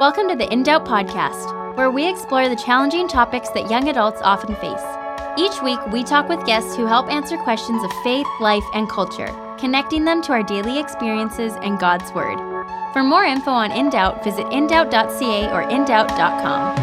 Welcome to the In Doubt podcast, where we explore the challenging topics that young adults often face. Each week, we talk with guests who help answer questions of faith, life, and culture, connecting them to our daily experiences and God's Word. For more info on In Doubt, visit indoubt.ca or indoubt.com.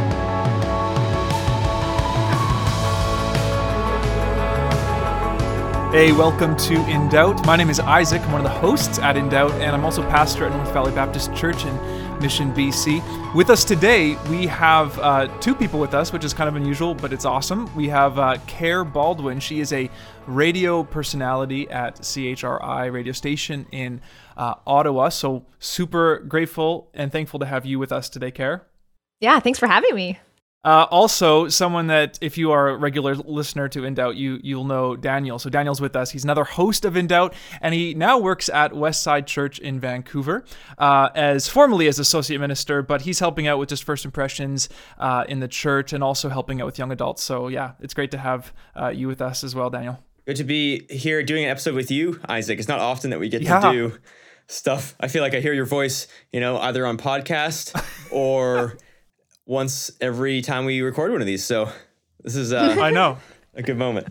Hey, welcome to In Doubt. My name is Isaac. I'm one of the hosts at In Doubt, and I'm also pastor at North Valley Baptist Church in Mission, BC. With us today, we have uh, two people with us, which is kind of unusual, but it's awesome. We have uh, Care Baldwin. She is a radio personality at CHRI radio station in uh, Ottawa. So, super grateful and thankful to have you with us today, Care. Yeah, thanks for having me. Uh, also, someone that if you are a regular listener to In Doubt, you you'll know Daniel. So Daniel's with us. He's another host of In Doubt, and he now works at Westside Church in Vancouver uh, as formerly as associate minister, but he's helping out with just first impressions uh, in the church and also helping out with young adults. So yeah, it's great to have uh, you with us as well, Daniel. Good to be here doing an episode with you, Isaac. It's not often that we get yeah. to do stuff. I feel like I hear your voice, you know, either on podcast or once every time we record one of these. So this is uh, I know a good moment.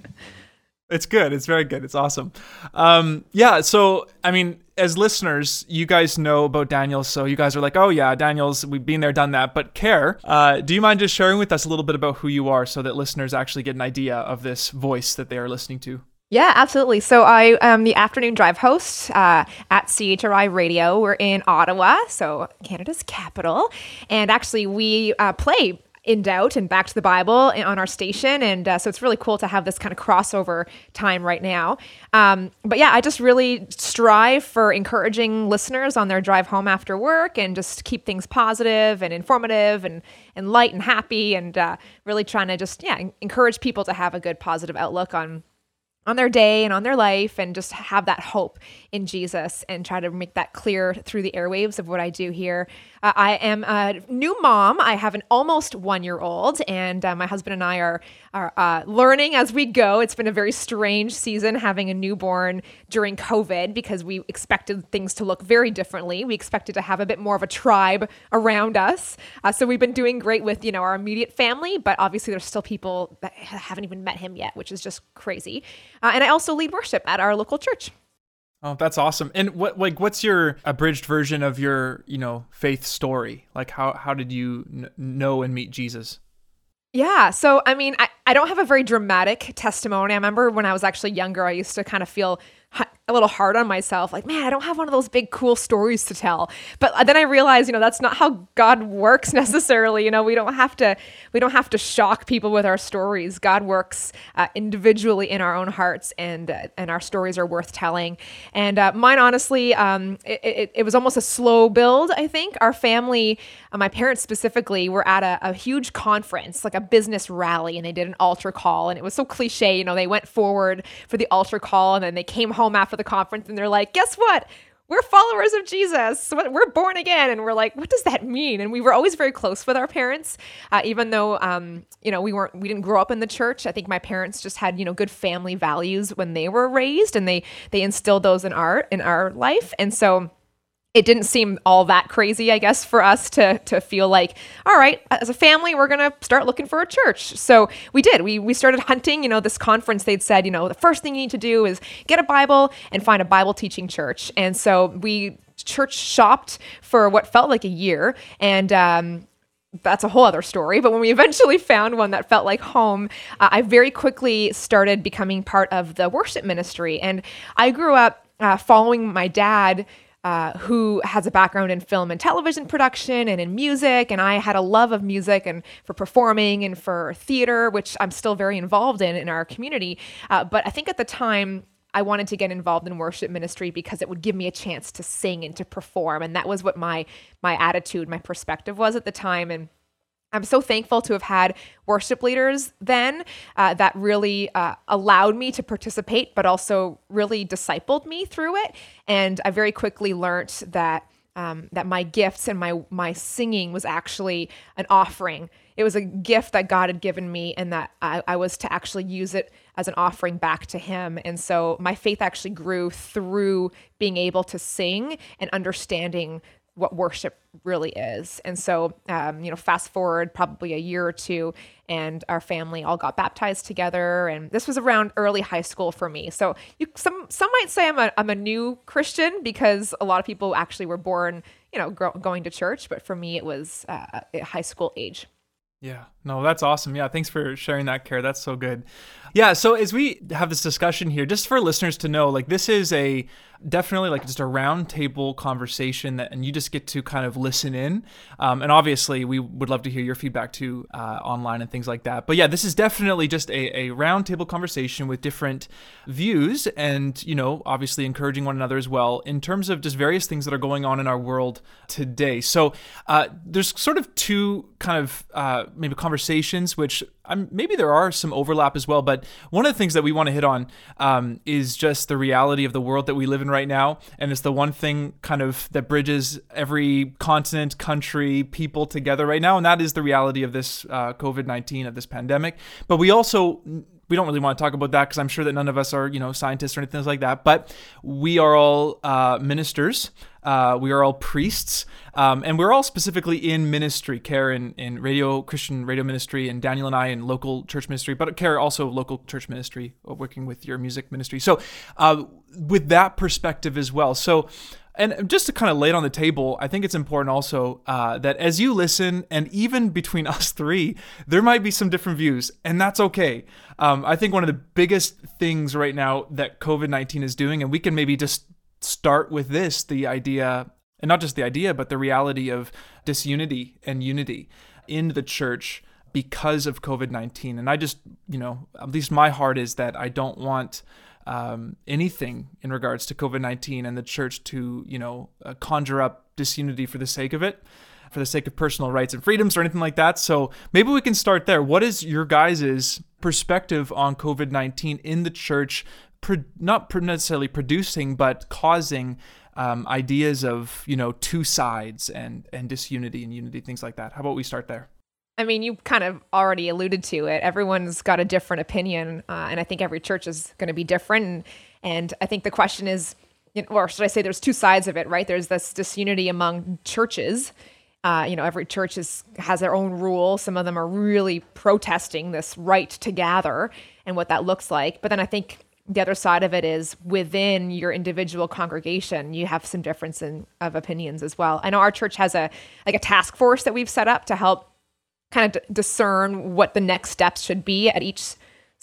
It's good. It's very good. It's awesome. Um, yeah. So I mean, as listeners, you guys know about Daniel, so you guys are like, oh yeah, Daniel's. We've been there, done that. But Care, uh, do you mind just sharing with us a little bit about who you are, so that listeners actually get an idea of this voice that they are listening to? Yeah, absolutely. So I am the afternoon drive host uh, at CHRI Radio. We're in Ottawa, so Canada's capital. And actually, we uh, play in doubt and back to the bible on our station and uh, so it's really cool to have this kind of crossover time right now um, but yeah i just really strive for encouraging listeners on their drive home after work and just keep things positive and informative and, and light and happy and uh, really trying to just yeah encourage people to have a good positive outlook on on their day and on their life and just have that hope in Jesus and try to make that clear through the airwaves of what I do here. Uh, I am a new mom. I have an almost one year old, and uh, my husband and I are, are uh, learning as we go. It's been a very strange season having a newborn during COVID because we expected things to look very differently. We expected to have a bit more of a tribe around us. Uh, so we've been doing great with you know our immediate family, but obviously there's still people that haven't even met him yet, which is just crazy. Uh, and I also lead worship at our local church. Oh, that's awesome. And what like what's your abridged version of your, you know, faith story? Like how how did you n- know and meet Jesus? Yeah. So, I mean, I, I don't have a very dramatic testimony. I remember when I was actually younger, I used to kind of feel a little hard on myself like man i don't have one of those big cool stories to tell. But then i realized you know that's not how god works necessarily you know we don't have to we don't have to shock people with our stories. God works uh, individually in our own hearts and uh, and our stories are worth telling. And uh, mine honestly um, it, it, it, was almost a slow build i think. Our family uh, my parents specifically were at a, a huge conference like a business rally and they did an altar call and it was so cliche you know they went forward for the altar call and then they came home after the conference and they're like, guess what? We're followers of Jesus. We're born again. And we're like, what does that mean? And we were always very close with our parents, uh, even though, um, you know, we weren't, we didn't grow up in the church. I think my parents just had, you know, good family values when they were raised and they, they instilled those in our, in our life. And so, it didn't seem all that crazy, I guess, for us to to feel like, all right, as a family, we're gonna start looking for a church. So we did. We we started hunting. You know, this conference they'd said, you know, the first thing you need to do is get a Bible and find a Bible teaching church. And so we church shopped for what felt like a year, and um, that's a whole other story. But when we eventually found one that felt like home, uh, I very quickly started becoming part of the worship ministry. And I grew up uh, following my dad uh, who has a background in film and television production and in music. And I had a love of music and for performing and for theater, which I'm still very involved in in our community. Uh, but I think at the time, I wanted to get involved in worship ministry because it would give me a chance to sing and to perform, and that was what my my attitude, my perspective was at the time. And I'm so thankful to have had worship leaders then uh, that really uh, allowed me to participate, but also really discipled me through it. And I very quickly learned that um, that my gifts and my my singing was actually an offering. It was a gift that God had given me, and that I, I was to actually use it as an offering back to Him. And so my faith actually grew through being able to sing and understanding what worship really is. And so, um, you know, fast forward probably a year or two, and our family all got baptized together. And this was around early high school for me. So, you, some some might say I'm a I'm a new Christian because a lot of people actually were born, you know, gro- going to church. But for me, it was uh, high school age. Yeah, no, that's awesome. Yeah, thanks for sharing that, Care. That's so good. Yeah, so as we have this discussion here, just for listeners to know, like this is a definitely like just a roundtable conversation that, and you just get to kind of listen in. Um, and obviously, we would love to hear your feedback too uh, online and things like that. But yeah, this is definitely just a, a roundtable conversation with different views, and you know, obviously encouraging one another as well in terms of just various things that are going on in our world today. So uh, there's sort of two kind of uh, maybe conversations which I'm, maybe there are some overlap as well, but one of the things that we want to hit on um, is just the reality of the world that we live in right now. And it's the one thing kind of that bridges every continent, country, people together right now. And that is the reality of this uh, COVID 19, of this pandemic. But we also we don't really want to talk about that because I'm sure that none of us are, you know, scientists or anything like that. But we are all uh, ministers. Uh, we are all priests, um, and we're all specifically in ministry, care in, in radio, Christian radio ministry, and Daniel and I in local church ministry, but care also local church ministry, uh, working with your music ministry. So, uh, with that perspective as well. So, and just to kind of lay it on the table, I think it's important also uh, that as you listen, and even between us three, there might be some different views, and that's okay. Um, I think one of the biggest things right now that COVID 19 is doing, and we can maybe just start with this the idea, and not just the idea, but the reality of disunity and unity in the church because of COVID 19. And I just, you know, at least my heart is that I don't want um, anything in regards to COVID 19 and the church to, you know, uh, conjure up disunity for the sake of it, for the sake of personal rights and freedoms or anything like that. So maybe we can start there. What is your guys' perspective on COVID 19 in the church, pro- not necessarily producing, but causing? Um, ideas of you know two sides and and disunity and unity things like that how about we start there I mean, you kind of already alluded to it. Everyone's got a different opinion, uh, and I think every church is going to be different. And, and, I think the question is, or should I say, there's two sides of it, right? There's this disunity among churches. Uh, you know, every church is, has their own rule. Some of them are really protesting this right to gather and what that looks like. But then I think the other side of it is within your individual congregation, you have some difference in, of opinions as well. I know our church has a like a task force that we've set up to help kind of d- discern what the next steps should be at each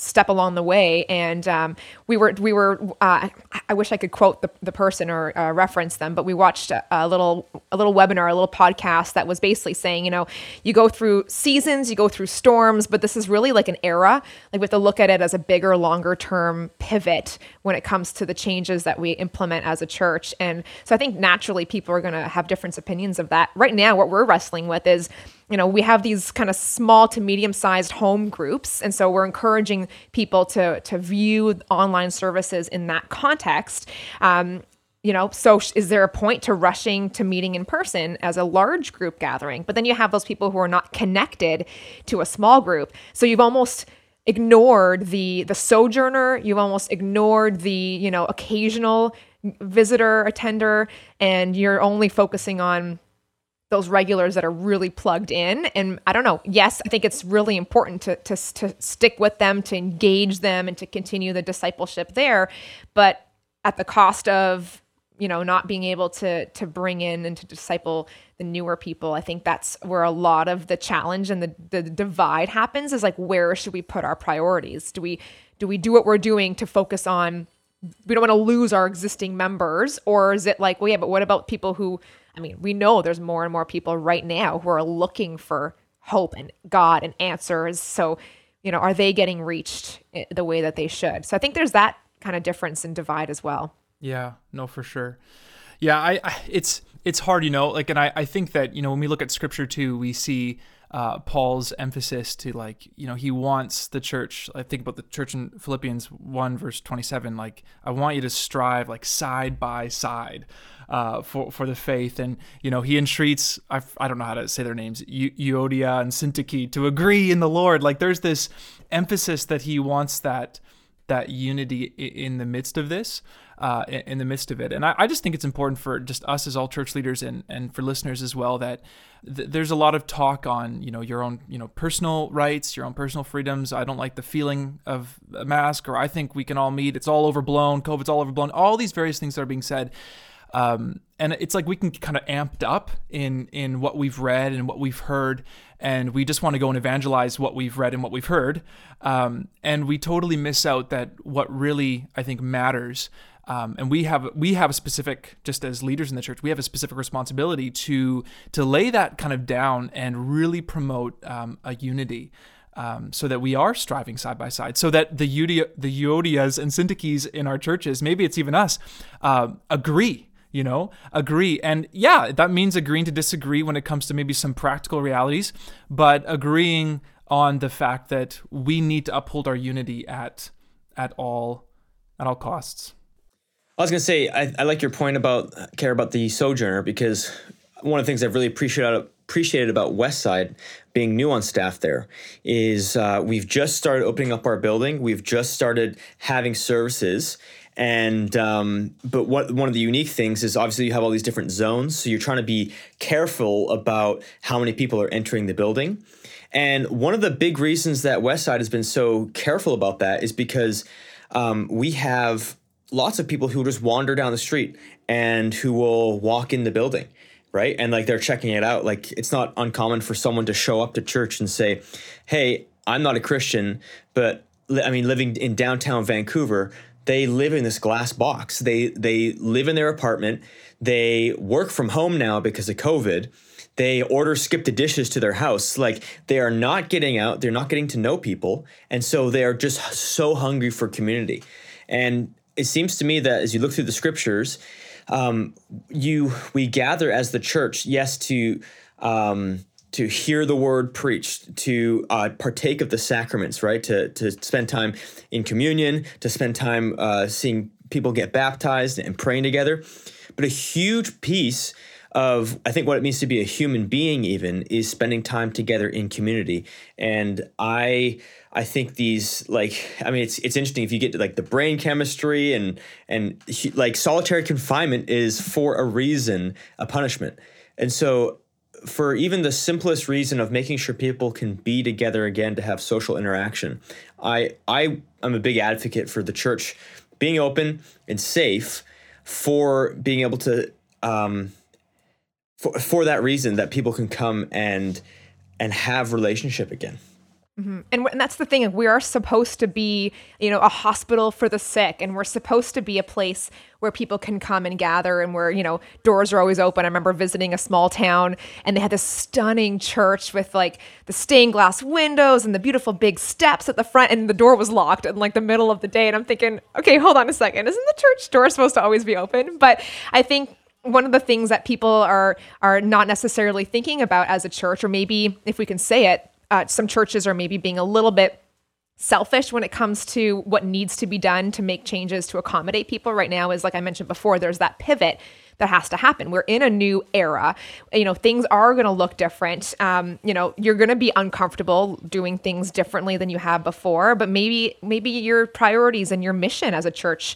step along the way. And um, we were we were uh, I wish I could quote the, the person or uh, reference them, but we watched a, a, little a little webinar, a little podcast that was basically saying, you know, you go through seasons, you go through storms, but this is really like an era. Like we have to look at it as a bigger, longer term pivot when it comes to the changes that we implement as a church. And so I think naturally people are going to have different opinions of that. Right now, what we're wrestling with is you know, we have these kind of small to medium sized home groups. And so we're encouraging people to, to view online services in that context. Um, you know, so is there a point to rushing to meeting in person as a large group gathering? But then you have those people who are not connected to a small group. So you've almost ignored the the sojourner, you've almost ignored the, you know, occasional visitor attender and you're only focusing on those regulars that are really plugged in. And I don't know. Yes, I think it's really important to, to, to stick with them, to engage them, and to continue the discipleship there. But at the cost of you know not being able to to bring in and to disciple the newer people i think that's where a lot of the challenge and the the divide happens is like where should we put our priorities do we do we do what we're doing to focus on we don't want to lose our existing members or is it like well yeah but what about people who I mean, we know there's more and more people right now who are looking for hope and God and answers. So, you know, are they getting reached the way that they should? So I think there's that kind of difference and divide as well. Yeah, no, for sure. Yeah, I, I it's it's hard, you know, like, and I, I think that you know when we look at scripture too, we see uh, Paul's emphasis to like, you know, he wants the church. I think about the church in Philippians 1, verse 27. Like, I want you to strive like side by side uh, for, for the faith. And, you know, he entreats, I, I don't know how to say their names, Euodia and Syntyche to agree in the Lord. Like, there's this emphasis that he wants that that unity in the midst of this, uh, in the midst of it. And I, I, just think it's important for just us as all church leaders and, and for listeners as well that th- there's a lot of talk on, you know, your own, you know, personal rights, your own personal freedoms. I don't like the feeling of a mask, or I think we can all meet. It's all overblown. COVID's all overblown. All these various things that are being said. Um, and it's like we can kind of amped up in in what we've read and what we've heard, and we just want to go and evangelize what we've read and what we've heard, um, and we totally miss out that what really I think matters. Um, and we have we have a specific just as leaders in the church we have a specific responsibility to to lay that kind of down and really promote um, a unity um, so that we are striving side by side, so that the Euodia, the and Syntyches in our churches, maybe it's even us, uh, agree you know, agree. And yeah, that means agreeing to disagree when it comes to maybe some practical realities, but agreeing on the fact that we need to uphold our unity at at all at all costs. I was gonna say I, I like your point about care about the sojourner because one of the things I've really appreciated appreciated about Westside being new on staff there is uh, we've just started opening up our building. We've just started having services and um, but what one of the unique things is obviously you have all these different zones, so you're trying to be careful about how many people are entering the building. And one of the big reasons that Westside has been so careful about that is because um, we have lots of people who just wander down the street and who will walk in the building right and like they're checking it out like it's not uncommon for someone to show up to church and say hey i'm not a christian but i mean living in downtown vancouver they live in this glass box. They they live in their apartment. They work from home now because of COVID. They order skip the dishes to their house. Like they are not getting out. They're not getting to know people, and so they are just so hungry for community. And it seems to me that as you look through the scriptures, um, you we gather as the church, yes, to um, to hear the word preached, to uh, partake of the sacraments, right? To, to spend time in communion, to spend time uh, seeing people get baptized and praying together. But a huge piece of I think what it means to be a human being even is spending time together in community. And I I think these like I mean it's it's interesting if you get to like the brain chemistry and and like solitary confinement is for a reason a punishment. And so for even the simplest reason of making sure people can be together again to have social interaction. I I am a big advocate for the church being open and safe for being able to um, for, for that reason that people can come and and have relationship again. Mm-hmm. And, and that's the thing. We are supposed to be, you know, a hospital for the sick, and we're supposed to be a place where people can come and gather, and where you know doors are always open. I remember visiting a small town, and they had this stunning church with like the stained glass windows and the beautiful big steps at the front, and the door was locked in like the middle of the day. And I'm thinking, okay, hold on a second, isn't the church door supposed to always be open? But I think one of the things that people are are not necessarily thinking about as a church, or maybe if we can say it, uh, some churches are maybe being a little bit selfish when it comes to what needs to be done to make changes to accommodate people. Right now is like i mentioned before there's that pivot that has to happen. We're in a new era. You know things are going to look different. Um, you know you're going to be uncomfortable doing things differently than you have before but maybe maybe your priorities and your mission as a church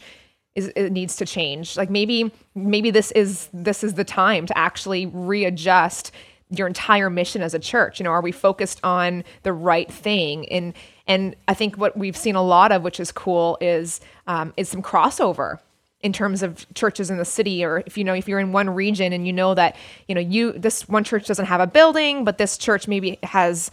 is it needs to change. Like maybe maybe this is this is the time to actually readjust your entire mission as a church? You know, are we focused on the right thing? And and I think what we've seen a lot of, which is cool, is um, is some crossover in terms of churches in the city or if you know if you're in one region and you know that you know you this one church doesn't have a building but this church maybe has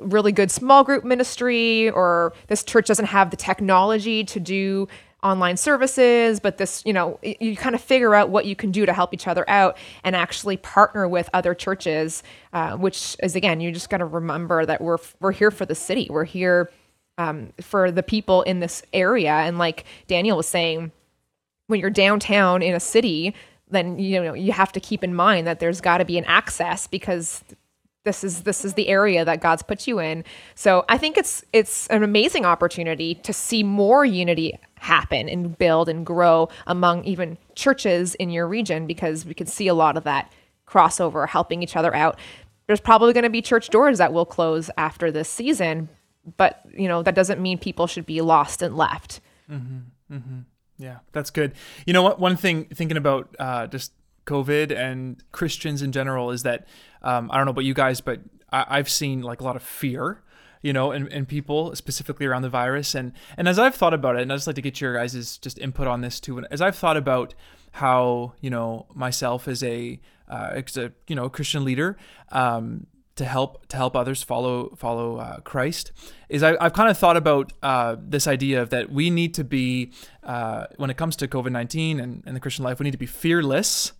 really good small group ministry or this church doesn't have the technology to do online services, but this, you know, you kind of figure out what you can do to help each other out and actually partner with other churches, uh, which is again, you just got to remember that we're we're here for the city, we're here um, for the people in this area, and like Daniel was saying, when you're downtown in a city, then you know you have to keep in mind that there's got to be an access because this is this is the area that God's put you in. So I think it's it's an amazing opportunity to see more unity happen and build and grow among even churches in your region because we can see a lot of that crossover helping each other out. There's probably going to be church doors that will close after this season, but you know that doesn't mean people should be lost and left. Mm-hmm, mm-hmm. Yeah, that's good. You know what? One thing thinking about uh, just COVID and Christians in general is that um, I don't know about you guys, but I- have seen like a lot of fear you know, and, and people specifically around the virus. And and as I've thought about it, and I'd just like to get your guys' just input on this too. And as I've thought about how, you know, myself as a uh, as a you know Christian leader, um, to help to help others follow follow uh, Christ is I, have kind of thought about uh, this idea of that we need to be uh, when it comes to COVID nineteen and, and the Christian life we need to be fearless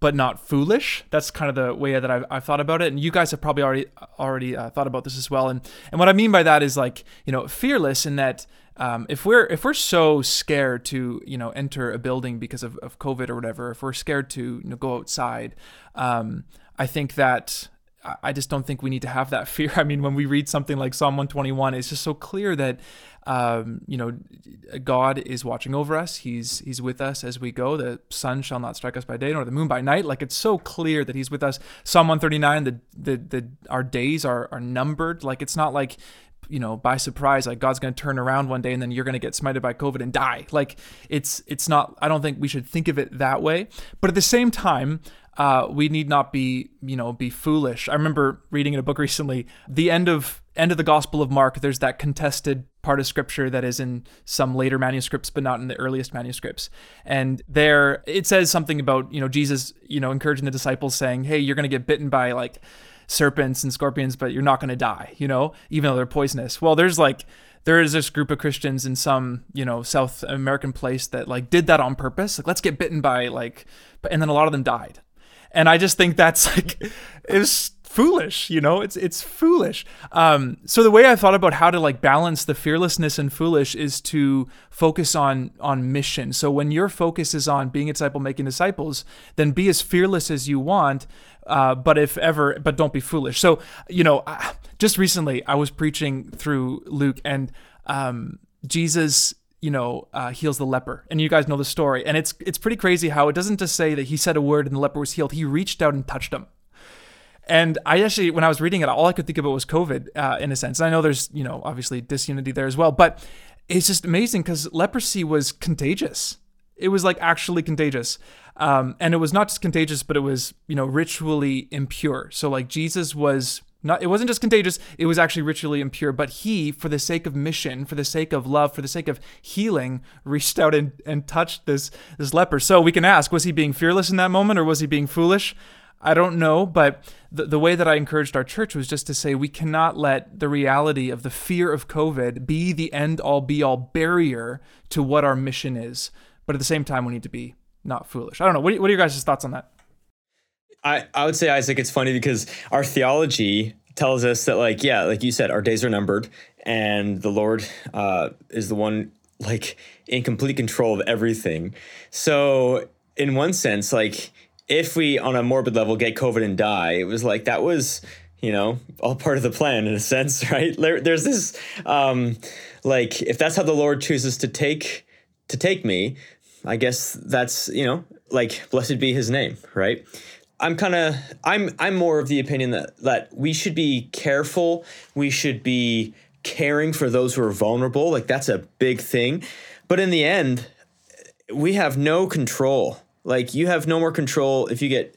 but not foolish. That's kind of the way that I've, I've thought about it. And you guys have probably already already uh, thought about this as well. And and what I mean by that is like you know fearless in that um, if we're if we're so scared to you know enter a building because of, of COVID or whatever, if we're scared to you know, go outside, um, I think that I just don't think we need to have that fear. I mean, when we read something like Psalm 121, it's just so clear that um, you know, God is watching over us. He's He's with us as we go. The sun shall not strike us by day, nor the moon by night. Like it's so clear that He's with us. Psalm 139, the the, the our days are are numbered. Like it's not like you know by surprise like god's going to turn around one day and then you're going to get smited by covid and die like it's it's not i don't think we should think of it that way but at the same time uh, we need not be you know be foolish. I remember reading in a book recently the end of end of the gospel of mark there's that contested part of scripture that is in some later manuscripts but not in the earliest manuscripts. And there it says something about you know jesus you know encouraging the disciples saying hey you're going to get bitten by like serpents and scorpions but you're not going to die you know even though they're poisonous. Well there's like there is this group of christians in some you know south american place that like did that on purpose. Like let's get bitten by like and then a lot of them died and i just think that's like it's foolish you know? It's it's foolish. Um, so the way i thought about how to like balance the fearlessness and foolish is to focus on on mission. So when your focus is on being a disciple making disciples then be as fearless as you want uh, but if ever but don't be foolish. So you know just recently i was preaching through luke and um, jesus you know, uh, heals the leper, and you guys know the story. And it's it's pretty crazy how it doesn't just say that he said a word and the leper was healed. He reached out and touched him. And I actually, when I was reading it, all I could think about was COVID uh, in a sense. And I know there's, you know, obviously disunity there as well, but it's just amazing because leprosy was contagious. It was like actually contagious. Um, and it was not just contagious, but it was, you know, ritually impure. So like Jesus was not, it wasn't just contagious, it was actually ritually impure. But he, for the sake of mission, for the sake of love, for the sake of healing, reached out and, and touched this, this leper. So we can ask, was he being fearless in that moment or was he being foolish? I don't know, but the, the way that I encouraged our church was just to say we cannot let the reality of the fear of COVID be the end all be all barrier to what our mission is. But at the same time, we need to be not foolish. I don't know. What, what are your guys' thoughts on that? I, I would say, Isaac, it's funny because our theology tells us that, like, yeah, like you said, our days are numbered and the Lord uh, is the one, like, in complete control of everything. So, in one sense, like, if we on a morbid level get COVID and die, it was like that was you know all part of the plan in a sense, right? There, there's this um, like if that's how the Lord chooses to take to take me, I guess that's you know like blessed be His name, right? I'm kind of I'm I'm more of the opinion that that we should be careful. We should be caring for those who are vulnerable. Like that's a big thing. But in the end, we have no control like you have no more control if you get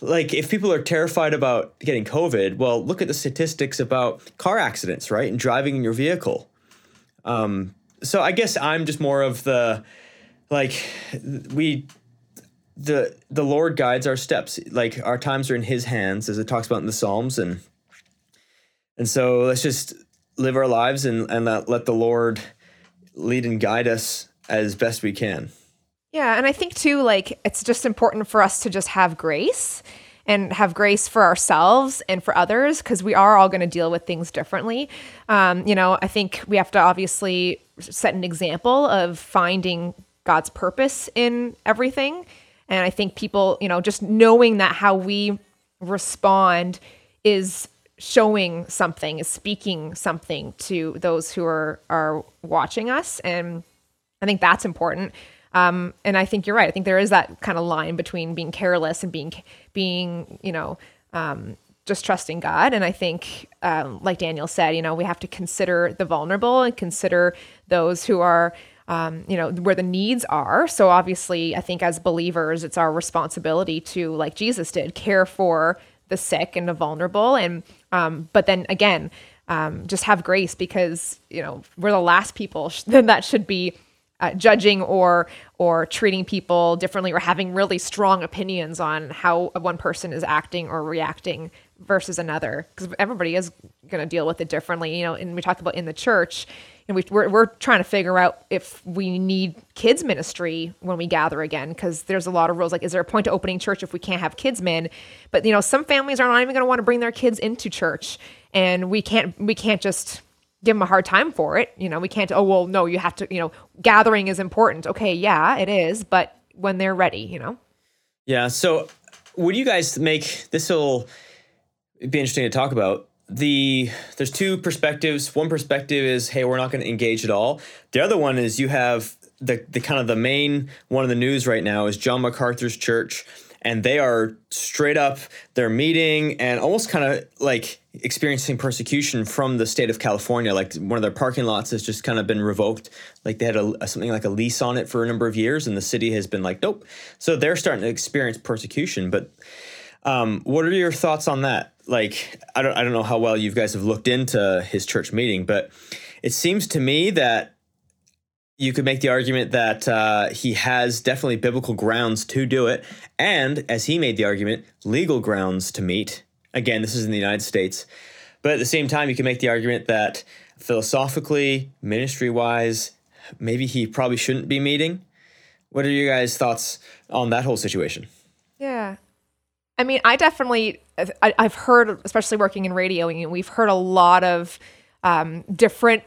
like if people are terrified about getting covid well look at the statistics about car accidents right and driving in your vehicle um, so i guess i'm just more of the like we the the lord guides our steps like our times are in his hands as it talks about in the psalms and and so let's just live our lives and and let, let the lord lead and guide us as best we can yeah, and I think too, like it's just important for us to just have grace and have grace for ourselves and for others because we are all going to deal with things differently. Um, you know, I think we have to obviously set an example of finding God's purpose in everything. And I think people, you know, just knowing that how we respond is showing something, is speaking something to those who are are watching us. And I think that's important. Um, and I think you're right. I think there is that kind of line between being careless and being being you know um, just trusting God. And I think, um, like Daniel said, you know, we have to consider the vulnerable and consider those who are um, you know, where the needs are. So obviously, I think as believers, it's our responsibility to, like Jesus did, care for the sick and the vulnerable. And um, but then again, um, just have grace because you know we're the last people sh- that should be uh, judging or or treating people differently or having really strong opinions on how one person is acting or reacting versus another because everybody is going to deal with it differently you know and we talked about in the church and we, we're, we're trying to figure out if we need kids ministry when we gather again because there's a lot of rules like is there a point to opening church if we can't have kids men? But you know some families are not even going to want to bring their kids into church and we can't we can't just give them a hard time for it you know? We can't oh well no you have to you know? Gathering is important. Okay yeah it is but when they're ready you know? Yeah so do you guys make this will be interesting to talk about the there's two perspectives. One perspective is, hey, we're not going to engage at all. The other one is you have the the kind of the main one of the news right now is John MacArthur's church, and they are straight up they're meeting and almost kind of like experiencing persecution from the state of California. Like one of their parking lots has just kind of been revoked. Like they had a, something like a lease on it for a number of years, and the city has been like, nope. So they're starting to experience persecution, but um, what are your thoughts on that? Like, I don't, I don't know how well you guys have looked into his church meeting, but it seems to me that you could make the argument that uh, he has definitely biblical grounds to do it, and as he made the argument, legal grounds to meet. Again, this is in the United States, but at the same time, you can make the argument that philosophically, ministry wise, maybe he probably shouldn't be meeting. What are your guys' thoughts on that whole situation? Yeah, I mean, I definitely, I, have heard, especially working in radio, and we've heard a lot of um, different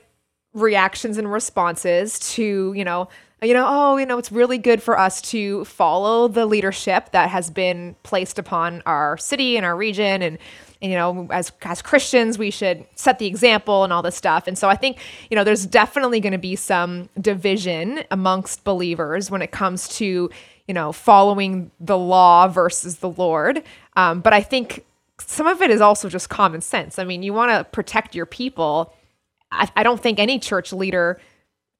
reactions and responses to, you know, you know, oh, you know, it's really good for us to follow the leadership that has been placed upon our city and our region. And you know as as Christians we should set the example and all this stuff. And so I think you know there's definitely going to be some division amongst believers when it comes to you know, following the law versus the Lord. Um, but I think some of it is also just common sense. I mean, you want to protect your people. I, I don't think any church leader,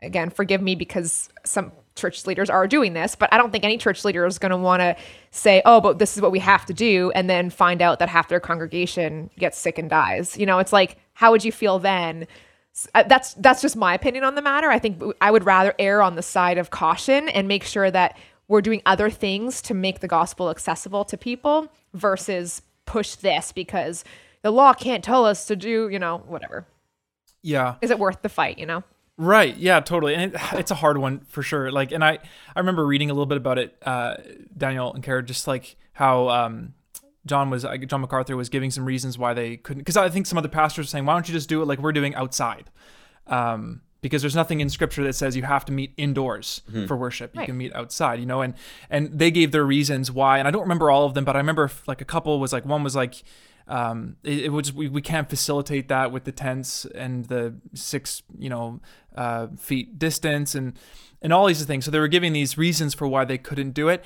again, forgive me because some church leaders are doing this, but I don't think any church leader is going to want to say, oh, but this is what we have to do, and then find out that half their congregation gets sick and dies. You know, it's like, how would you feel then? Uh, that's that's just my opinion on the matter. I think I would rather err on the side of caution and make sure that we're doing other things to make the gospel accessible to people versus push this because the law can't tell us to do, you know, whatever. Yeah. Is it worth the fight, you know? Right. Yeah, totally. And it, it's a hard one for sure. Like, and I, I remember reading a little bit about it, uh, Daniel and Kara, just like how, um, John was John MacArthur was giving some reasons why they couldn't because I think some of the pastors were saying why don't you just do it like we're doing outside, um, because there's nothing in scripture that says you have to meet indoors mm-hmm. for worship. You right. can meet outside, you know, and and they gave their reasons why, and I don't remember all of them, but I remember like a couple was like one was like um, it, it was we, we can't facilitate that with the tents and the six you know uh, feet distance and and all these things. So they were giving these reasons for why they couldn't do it,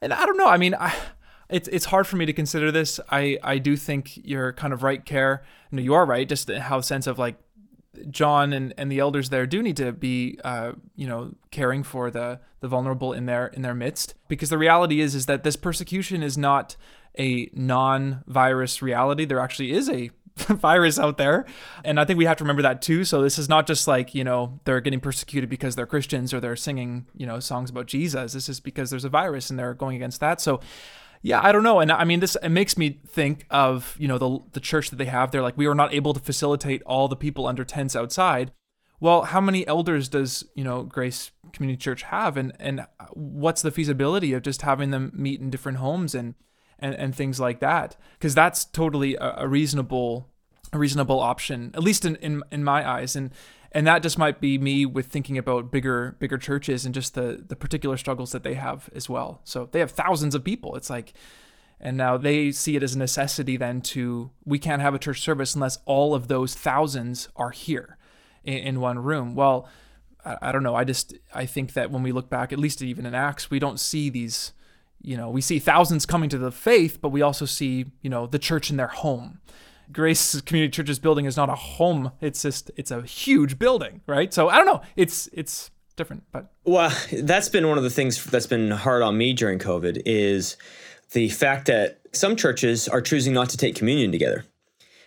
and I don't know. I mean, I, it's it's hard for me to consider this. I I do think you're kind of right, care. No, you are right. Just how sense of like John and, and the elders there do need to be, uh, you know, caring for the the vulnerable in their in their midst, because the reality is is that this persecution is not a non-virus reality. There actually is a virus out there, and I think we have to remember that too. So this is not just like you know they're getting persecuted because they're Christians or they're singing you know songs about Jesus. This is because there's a virus and they're going against that. So yeah, I don't know. And I mean, this it makes me think of you know the the church that they have. They're like, we were not able to facilitate all the people under tents outside. Well, how many elders does you know Grace Community Church have, and and what's the feasibility of just having them meet in different homes and and, and things like that? Because that's totally a, a reasonable a reasonable option, at least in, in in my eyes. And and that just might be me with thinking about bigger bigger churches and just the the particular struggles that they have as well. So they have thousands of people it's like and now they see it as a necessity then to we can't have a church service unless all of those thousands are here in, in one room. Well I, I don't know i just i think that when we look back at least even in acts we don't see these you know we see thousands coming to the faith but we also see you know the church in their home Grace Community Church's building is not a home. It's just it's a huge building, right? So I don't know. It's it's different. But well, that's been one of the things that's been hard on me during COVID is the fact that some churches are choosing not to take communion together.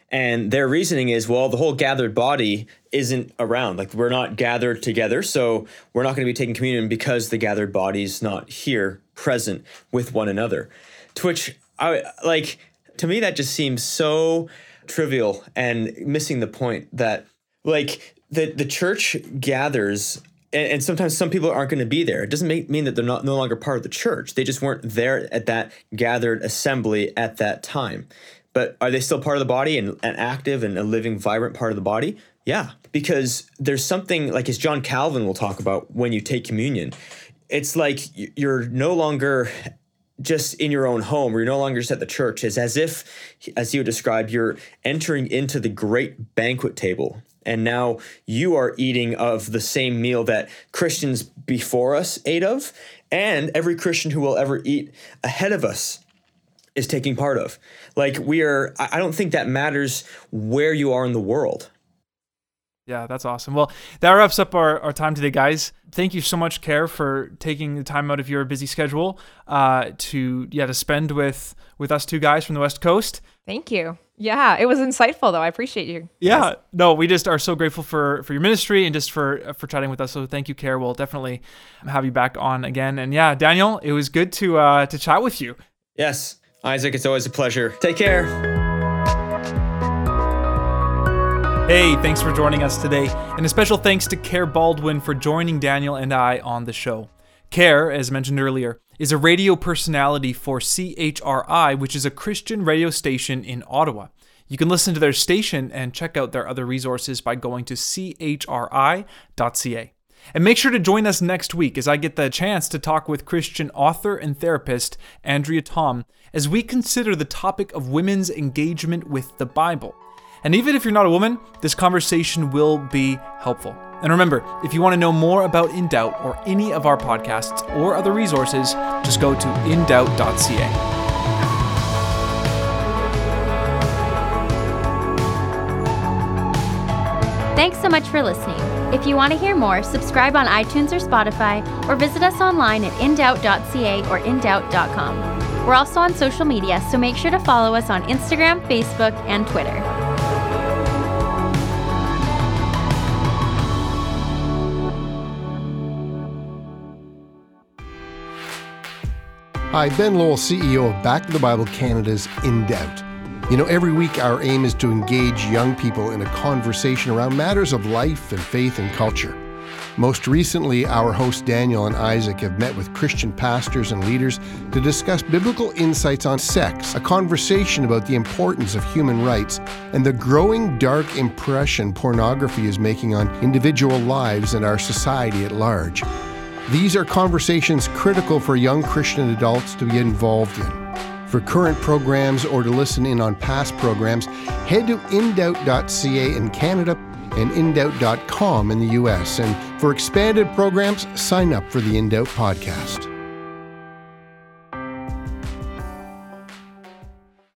And their reasoning is, well, the whole gathered body isn't around. Like we're not gathered together, so we're not going to be taking communion because the gathered body's not here, present with one another. To which I like to me that just seems so trivial and missing the point that like the the church gathers and, and sometimes some people aren't going to be there. It doesn't make, mean that they're not no longer part of the church. They just weren't there at that gathered assembly at that time. But are they still part of the body and an active and a living, vibrant part of the body? Yeah, because there's something like as John Calvin will talk about when you take communion. It's like you're no longer just in your own home or you're no longer just at the church. is as if, as he would describe, you're entering into the great banquet table and now you are eating of the same meal that Christians before us ate of, and every Christian who will ever eat ahead of us is taking part of. Like we are, I don't think that matters where you are in the world. Yeah, that's awesome. Well, that wraps up our, our time today, guys. Thank you so much, Care, for taking the time out of your busy schedule uh, to yeah to spend with with us two guys from the West Coast. Thank you. Yeah, it was insightful though. I appreciate you. Yeah, yes. no, we just are so grateful for for your ministry and just for for chatting with us. So thank you, Care. We'll definitely have you back on again. And yeah, Daniel, it was good to uh, to chat with you. Yes, Isaac, it's always a pleasure. Take care. Hey, thanks for joining us today, and a special thanks to Care Baldwin for joining Daniel and I on the show. Care, as mentioned earlier, is a radio personality for CHRI, which is a Christian radio station in Ottawa. You can listen to their station and check out their other resources by going to chri.ca. And make sure to join us next week as I get the chance to talk with Christian author and therapist Andrea Tom as we consider the topic of women's engagement with the Bible. And even if you're not a woman, this conversation will be helpful. And remember, if you want to know more about In Doubt or any of our podcasts or other resources, just go to indoubt.ca. Thanks so much for listening. If you want to hear more, subscribe on iTunes or Spotify, or visit us online at indoubt.ca or indoubt.com. We're also on social media, so make sure to follow us on Instagram, Facebook, and Twitter. Hi, Ben Lowell, CEO of Back to the Bible Canada's In Doubt. You know, every week our aim is to engage young people in a conversation around matters of life and faith and culture. Most recently, our hosts Daniel and Isaac have met with Christian pastors and leaders to discuss biblical insights on sex, a conversation about the importance of human rights, and the growing dark impression pornography is making on individual lives and our society at large. These are conversations critical for young Christian adults to be involved in. For current programs or to listen in on past programs, head to indoubt.ca in Canada and indoubt.com in the US. And for expanded programs, sign up for the Indoubt podcast.